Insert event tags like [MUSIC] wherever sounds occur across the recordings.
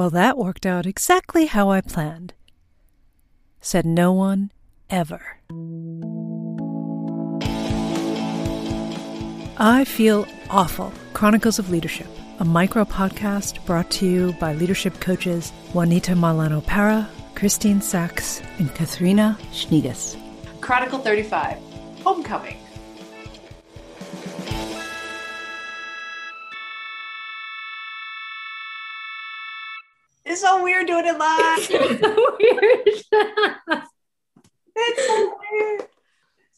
Well, that worked out exactly how I planned. Said no one ever. I Feel Awful Chronicles of Leadership, a micro podcast brought to you by leadership coaches Juanita Molano Parra, Christine Sachs, and Katharina Schniedes. Chronicle 35 Homecoming. It's so weird doing it live. weird. [LAUGHS] it's so weird.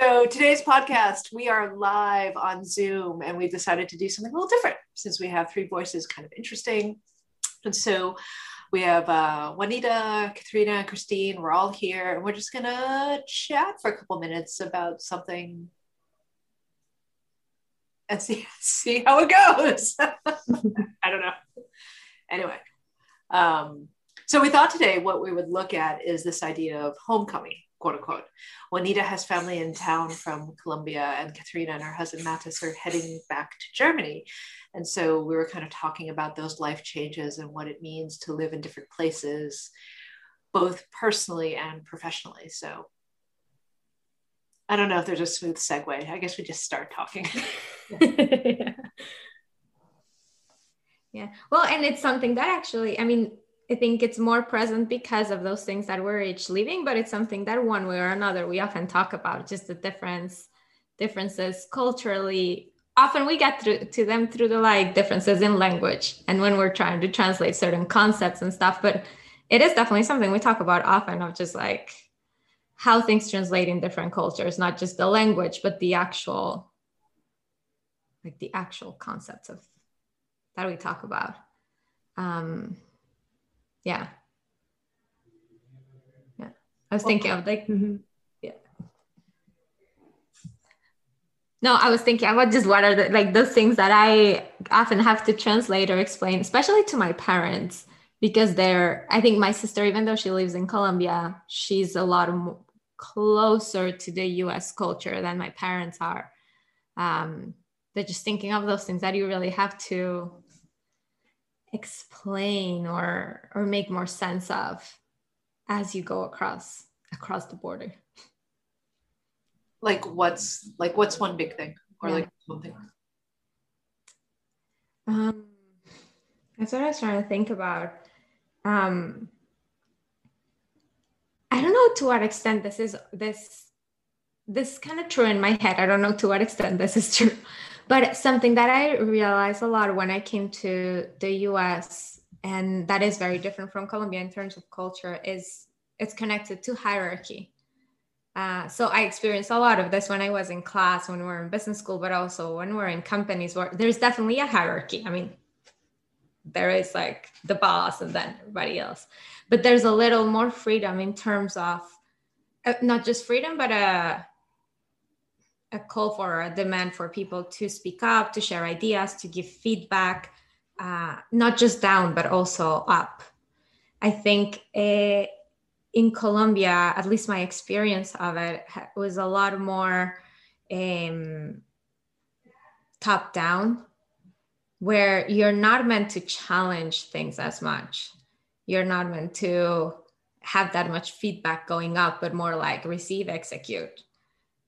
So today's podcast, we are live on Zoom, and we've decided to do something a little different since we have three voices, kind of interesting. And so we have uh, Juanita, Katharina, Christine. We're all here, and we're just gonna chat for a couple minutes about something and see [LAUGHS] see how it goes. [LAUGHS] I don't know. Anyway, um, so we thought today what we would look at is this idea of homecoming quote unquote. Juanita has family in town from Colombia, and Katharina and her husband Matis are heading back to Germany. And so we were kind of talking about those life changes and what it means to live in different places, both personally and professionally. So I don't know if there's a smooth segue. I guess we just start talking. yeah. [LAUGHS] [LAUGHS] [LAUGHS] yeah. Well, and it's something that actually, I mean, I think it's more present because of those things that we're each living, but it's something that one way or another we often talk about, just the difference, differences culturally. Often we get through to them through the like differences in language and when we're trying to translate certain concepts and stuff. But it is definitely something we talk about often of just like how things translate in different cultures, not just the language, but the actual like the actual concepts of that we talk about. Um, yeah. Yeah. I was thinking of like mm-hmm. yeah. No i was thinking about just what are the like those things that i often have to translate or explain especially to my parents because they're i think my sister even though she lives in colombia she's a lot more closer to the us culture than my parents are. Um, they're just thinking of those things that you really have to explain or or make more sense of as you go across across the border? Like what's like what's one big thing or yeah. like one thing? Um that's what i was trying to think about. Um i don't know to what extent this is this this kind of true in my head. I don't know to what extent this is true but something that I realized a lot when I came to the US, and that is very different from Colombia in terms of culture, is it's connected to hierarchy. Uh, so I experienced a lot of this when I was in class, when we were in business school, but also when we're in companies where there's definitely a hierarchy. I mean, there is like the boss and then everybody else, but there's a little more freedom in terms of uh, not just freedom, but a uh, a call for a demand for people to speak up, to share ideas, to give feedback, uh, not just down, but also up. I think uh, in Colombia, at least my experience of it was a lot more um, top down, where you're not meant to challenge things as much. You're not meant to have that much feedback going up, but more like receive, execute.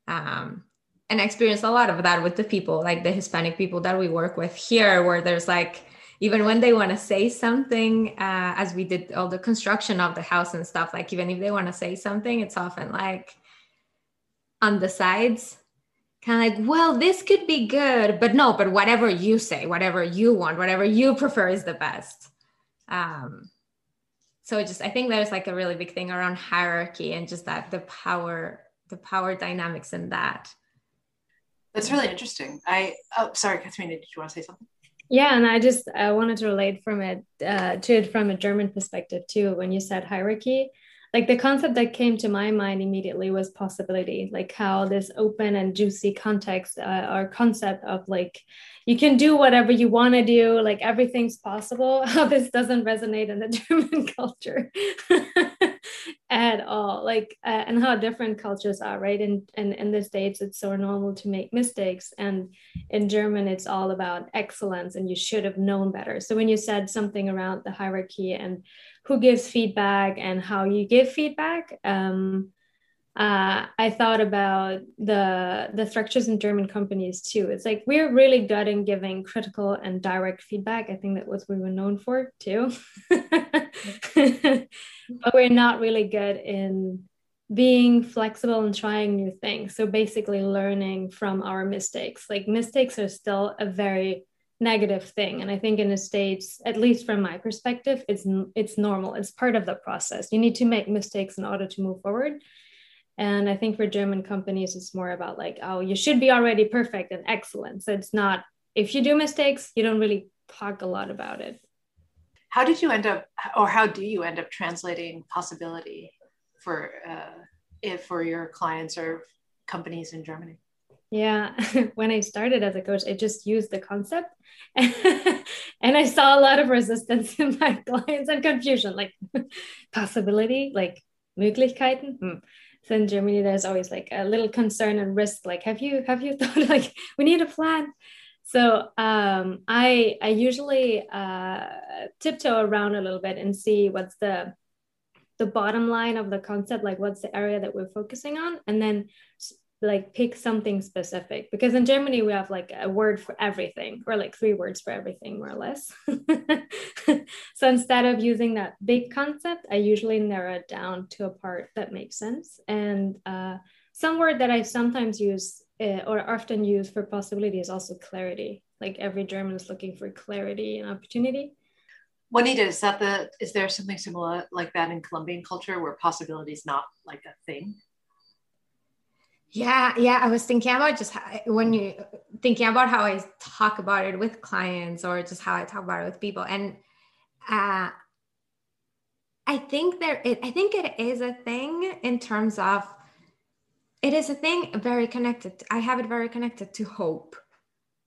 Um, and I experienced a lot of that with the people, like the Hispanic people that we work with here, where there's like, even when they want to say something, uh, as we did all the construction of the house and stuff, like even if they want to say something, it's often like on the sides, kind of like, well, this could be good, but no, but whatever you say, whatever you want, whatever you prefer is the best. Um, so just, I think there's like a really big thing around hierarchy and just that the power, the power dynamics in that that's really interesting. I oh sorry, Katharina, did you want to say something? Yeah, and I just I wanted to relate from it uh, to it from a German perspective too. When you said hierarchy, like the concept that came to my mind immediately was possibility, like how this open and juicy context uh, or concept of like you can do whatever you want to do, like everything's possible. [LAUGHS] How this doesn't resonate in the [LAUGHS] German culture. [LAUGHS] at all like uh, and how different cultures are right? And and in the states it's so normal to make mistakes and in german it's all about excellence and you should have known better. So when you said something around the hierarchy and who gives feedback and how you give feedback um, uh, I thought about the the structures in German companies too. It's like we're really good in giving critical and direct feedback. I think that was we were known for too. [LAUGHS] but we're not really good in being flexible and trying new things. So basically learning from our mistakes. Like mistakes are still a very negative thing and i think in the states at least from my perspective it's it's normal it's part of the process you need to make mistakes in order to move forward and I think for German companies, it's more about like, oh, you should be already perfect and excellent. So it's not, if you do mistakes, you don't really talk a lot about it. How did you end up, or how do you end up translating possibility for uh, if for your clients or companies in Germany? Yeah, [LAUGHS] when I started as a coach, I just used the concept [LAUGHS] and I saw a lot of resistance [LAUGHS] in my clients and confusion, like possibility, like Möglichkeiten. Hmm so in Germany, there's always like a little concern and risk. Like, have you have you [LAUGHS] thought like we need a plan? So um, I I usually uh, tiptoe around a little bit and see what's the the bottom line of the concept, like what's the area that we're focusing on, and then like pick something specific because in Germany we have like a word for everything or like three words for everything more or less. [LAUGHS] so instead of using that big concept, I usually narrow it down to a part that makes sense. And uh, some word that I sometimes use uh, or often use for possibility is also clarity. Like every German is looking for clarity and opportunity. Juanita, is that the is there something similar like that in Colombian culture where possibility is not like a thing? Yeah, yeah. I was thinking about just how, when you thinking about how I talk about it with clients or just how I talk about it with people, and uh, I think there. It, I think it is a thing in terms of it is a thing very connected. I have it very connected to hope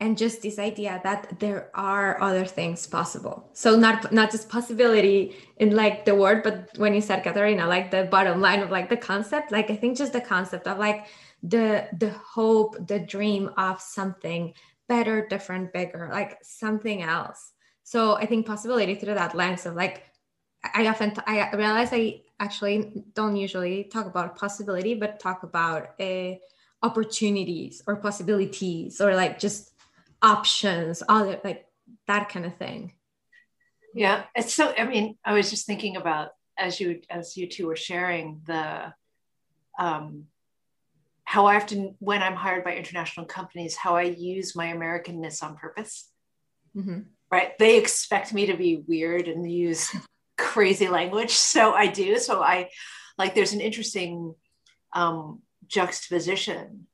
and just this idea that there are other things possible so not not just possibility in like the word but when you said Katharina like the bottom line of like the concept like i think just the concept of like the the hope the dream of something better different bigger like something else so i think possibility through that lens of like i often t- I realize i actually don't usually talk about possibility but talk about uh, opportunities or possibilities or like just options other like that kind of thing yeah it's so i mean i was just thinking about as you as you two were sharing the um how I often, when I'm hired by international companies, how I use my Americanness on purpose. Mm-hmm. Right? They expect me to be weird and use crazy language, so I do. So I like. There's an interesting um, juxtaposition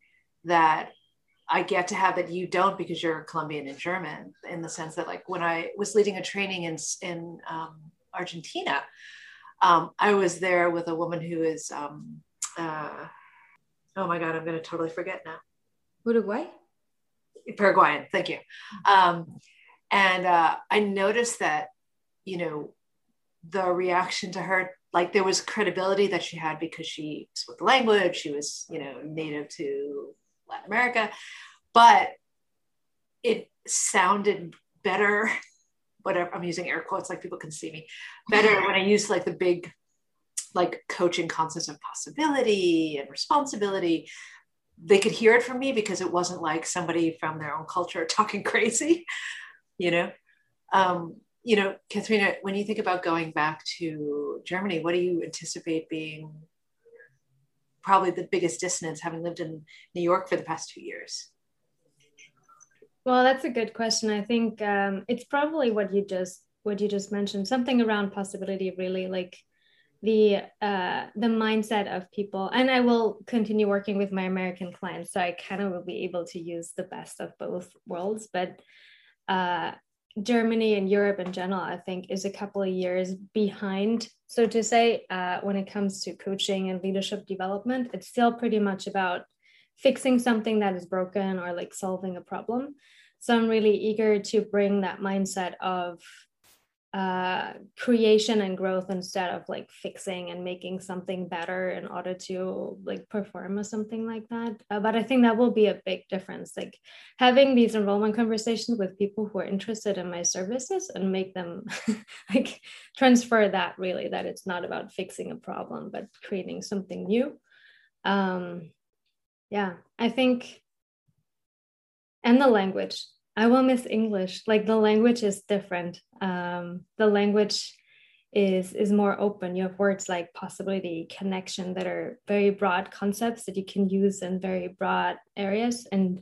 that I get to have that you don't because you're Colombian and German. In the sense that, like, when I was leading a training in in um, Argentina, um, I was there with a woman who is. Um, uh, oh my God, I'm going to totally forget now. Uruguay? Paraguayan, thank you. And uh, I noticed that, you know, the reaction to her, like there was credibility that she had because she spoke the language, she was, you know, native to Latin America, but it sounded better. [LAUGHS] Whatever I'm using air quotes, like people can see me better when I use like the big like coaching concepts of possibility and responsibility they could hear it from me because it wasn't like somebody from their own culture [LAUGHS] talking crazy you know? Um, you know katharina when you think about going back to germany what do you anticipate being probably the biggest dissonance having lived in new york for the past two years? Well that's a good question. I think um, it's probably what you just what you just mentioned something around possibility really like the uh, the mindset of people. And i will continue working with my american clients so i kind of will be able to use the best of both worlds but uh, germany and europe in general i think is a couple of years behind so to say uh, when it comes to coaching and leadership development. It's still pretty much about fixing something that is broken or like solving a problem. So i'm really eager to bring that mindset of uh, creation and growth instead of like fixing and making something better in order to like perform or something like that. Uh, but I think that will be a big difference. Like having these enrollment conversations with people who are interested in my services and make them [LAUGHS] like transfer that really that it's not about fixing a problem but creating something new. Um, yeah, I think, and the language I will miss English. Like the language is different. Um, the language is is more open. You have words like possibility, connection that are very broad concepts that you can use in very broad areas. And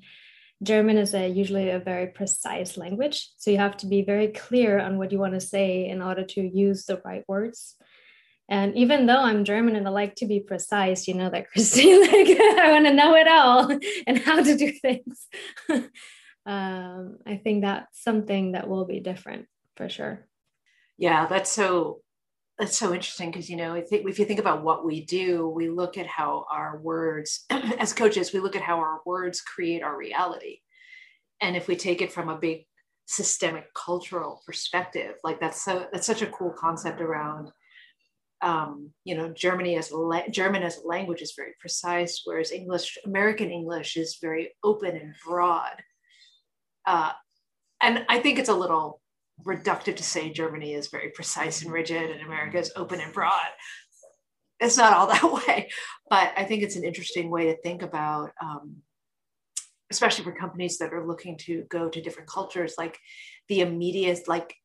German is a usually a very precise language, so you have to be very clear on what you want to say in order to use the right words. And even though I'm German and I like to be precise, you know that [LAUGHS] Christine, like I want to know it all and how to do things. [LAUGHS] um, I think that's something that will be different for sure. Yeah, that's so that's so interesting because you know I think if you think about what we do, we look at how our words, [CLEARS THROAT] as coaches, we look at how our words create our reality, and if we take it from a big systemic cultural perspective, like that's so that's such a cool concept around. Um, you know, Germany as la- German as a language is very precise, whereas English, American English, is very open and broad uh, and I think it's a little reductive to say Germany is very precise and rigid and America is open and broad. It's not all [LAUGHS] that way, but I think it's an interesting way to think about, um, especially for companies that are looking to go to different cultures, like the immediate, like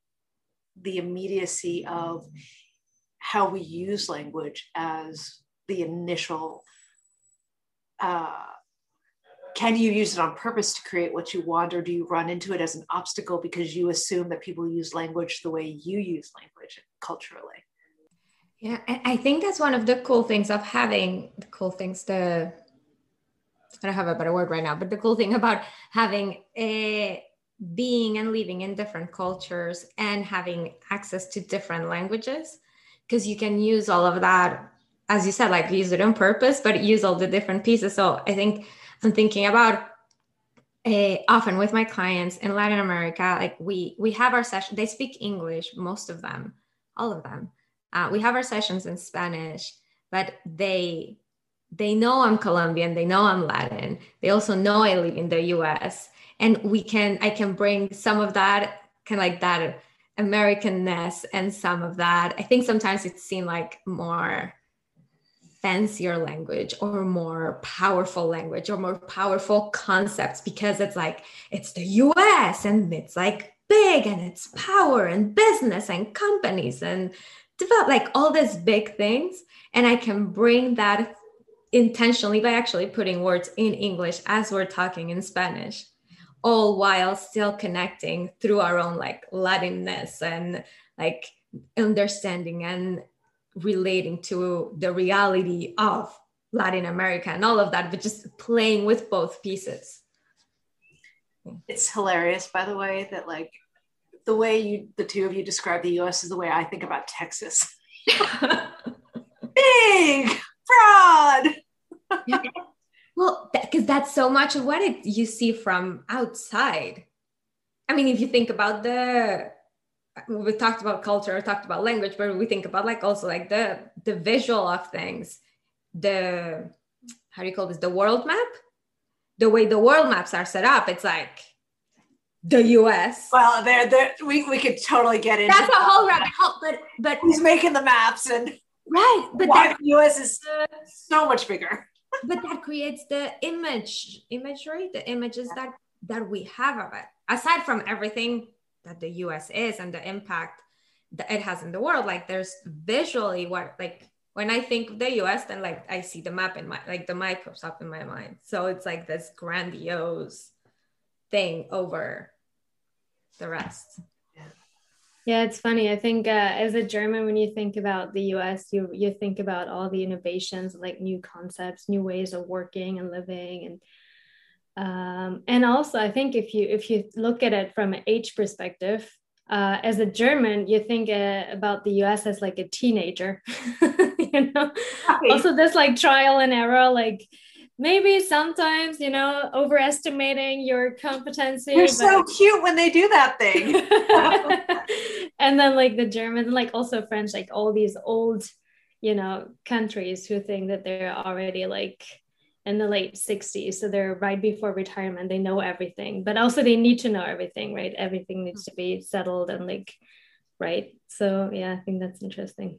the immediacy of how we use language as the initial uh, can you use it on purpose to create what you want or do you run into it as an obstacle because you assume that people use language the way you use language culturally? Yeah i think that's one of the cool things of having the cool things the i don't have a better word right now but the cool thing about having a being and living in different cultures and having access to different languages because you can use all of that as you said like use it on purpose but use all the different pieces. So i think I'm thinking about uh, often with my clients in Latin America, like we we have our session. They speak English, most of them, all of them. Uh, we have our sessions in Spanish, but they they know I'm Colombian. They know I'm Latin. They also know I live in the U.S. And we can I can bring some of that kind of like that Americanness and some of that. I think sometimes it seemed like more fancier language or more powerful language or more powerful concepts because it's like it's the US and it's like big and it's power and business and companies and develop like all these big things. And I can bring that intentionally by actually putting words in English as we're talking in Spanish all while still connecting through our own like Latinness and like understanding and relating to the reality of Latin America and all of that, but just playing with both pieces. It's hilarious, by the way, that like the way you, the two of you describe the US is the way I think about Texas. [LAUGHS] Big fraud. Well, because that's so much of what it, you see from outside. I mean, if you think about the we talked about culture, talked about language, but we think about like also like the the visual of things, the how do you call this? The world map, the way the world maps are set up. It's like the U.S. Well, there, there, we we could totally get into. That's a whole rabbit hole, but but he's making the maps and right, but that, the U.S. is so much bigger. but that creates the image, imagery, the images that that we have of it. Aside from everything that the US is and the impact that it has in the world. Like there's visually what like when I think of the US, then like I see the map in my like the map pops up in my mind. So it's like this grandiose thing over the rest. Yeah, it's funny. I think uh, as a German, when you think about the U.S., you you think about all the innovations, like new concepts, new ways of working and living, and um, and also i think if you if you look at it from an age perspective uh, as a german you think uh, about the us as like a teenager [LAUGHS] you know? Also this like trial and error like maybe sometimes you know overestimating your competency you're so cute when they do that thing. [LAUGHS] And then like the german like also french like all these old you know countries who think that they're already like in the late 60s so they're right before retirement. They know everything but also they need to know everything right? Everything needs to be settled and like right. So yeah i think that's interesting.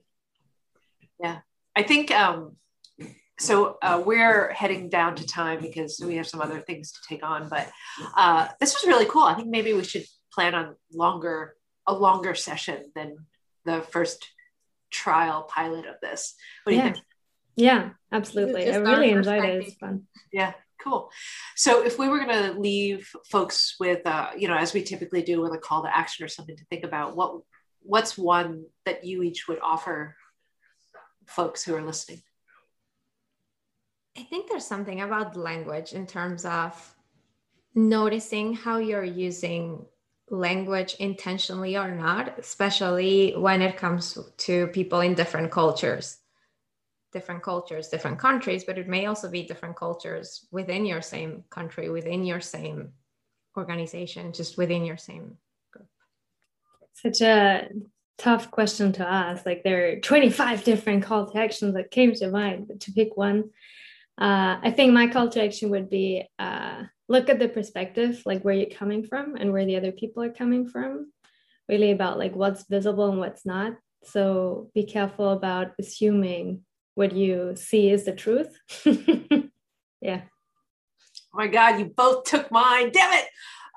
Yeah. I think um so uh, we're heading down to time because we have some other things to take on but uh, this was really cool. I think maybe we should plan on longer a longer session than the first trial pilot of this. What do yeah. you think yeah absolutely. I really enjoyed it it's fun. Yeah cool. So if we were going to leave folks with uh, you know as we typically do with a call to action or something to think about what what's one that you each would offer folks who are listening? I think there's something about language in terms of noticing how you're using language intentionally or not, especially when it comes to people in different cultures. Different cultures, different countries, but it may also be different cultures within your same country, within your same organization, just within your same group. Such a tough question to ask. Like there are 25 different call to actions that came to mind, but to pick one, uh, I think my call to action would be uh, look at the perspective, like where you're coming from and where the other people are coming from, really about like what's visible and what's not. So be careful about assuming what you see is the truth. [LAUGHS] yeah. Oh my God, you both took mine. Damn it.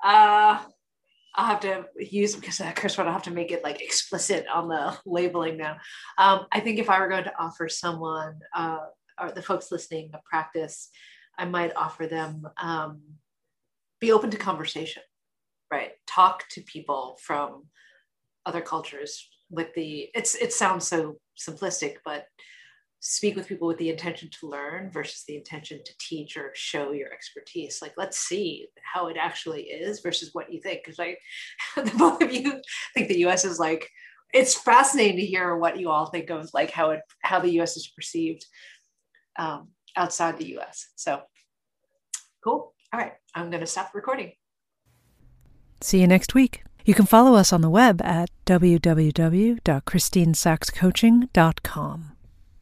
Uh, I'll have to use because that curse word. I'll have to make it like explicit on the labeling now. Um, I think if I were going to offer someone uh, or the folks listening a practice, I might offer them um, be open to conversation, right? Talk to people from other cultures with the it's it sounds so simplistic, but speak with people with the intention to learn versus the intention to teach or show your expertise. Like, let's see how it actually is versus what you think. Because like [LAUGHS] the both of you think the US is like, it's fascinating to hear what you all think of like how it how the US is perceived um, outside the US. So cool. All right. I'm going to stop recording. See you next week. You can follow us on the web at www.christinesachscoaching.com.